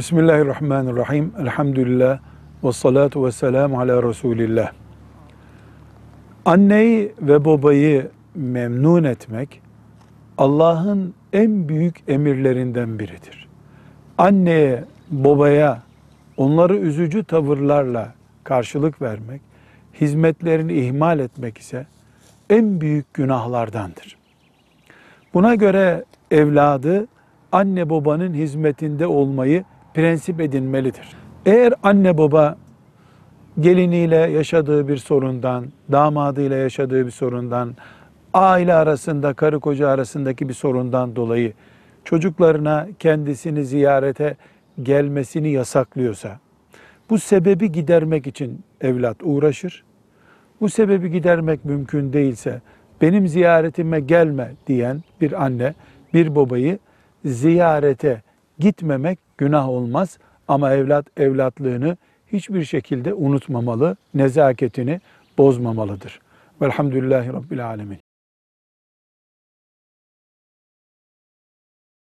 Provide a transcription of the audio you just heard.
Bismillahirrahmanirrahim. Elhamdülillah. Ve salatu ve selamu ala Resulillah. Anneyi ve babayı memnun etmek Allah'ın en büyük emirlerinden biridir. Anneye, babaya onları üzücü tavırlarla karşılık vermek, hizmetlerini ihmal etmek ise en büyük günahlardandır. Buna göre evladı anne babanın hizmetinde olmayı prensip edinmelidir. Eğer anne baba geliniyle yaşadığı bir sorundan, damadıyla yaşadığı bir sorundan, aile arasında, karı koca arasındaki bir sorundan dolayı çocuklarına kendisini ziyarete gelmesini yasaklıyorsa, bu sebebi gidermek için evlat uğraşır. Bu sebebi gidermek mümkün değilse, benim ziyaretime gelme diyen bir anne, bir babayı ziyarete gitmemek günah olmaz ama evlat evlatlığını hiçbir şekilde unutmamalı, nezaketini bozmamalıdır. Velhamdülillahi Rabbil Alemin.